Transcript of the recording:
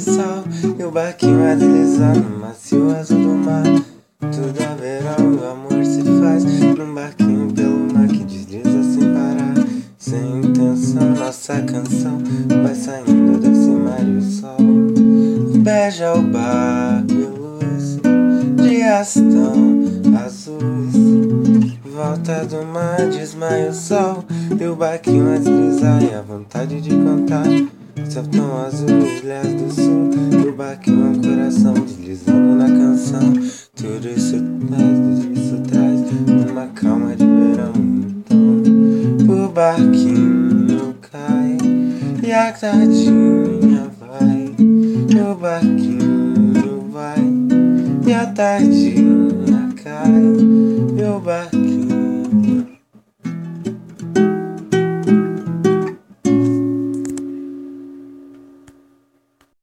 sol E o barquinho a deslizar no macio azul do mar. Tudo a verão, o amor se faz Num barquinho pelo mar que desliza sem parar. Sem intenção, nossa canção Vai saindo desse mar e o sol Beija o barco Volta do mar, desmaia o sol. E o barquinho a deslizar E a vontade de contar Céu tão azul, ilhas do sul. E o barquinho é um coração Deslizando na canção. Tudo isso traz, tudo isso traz Uma calma de verão. Então o barquinho cai E a tardinha vai. O barquinho vai E a tardinha cai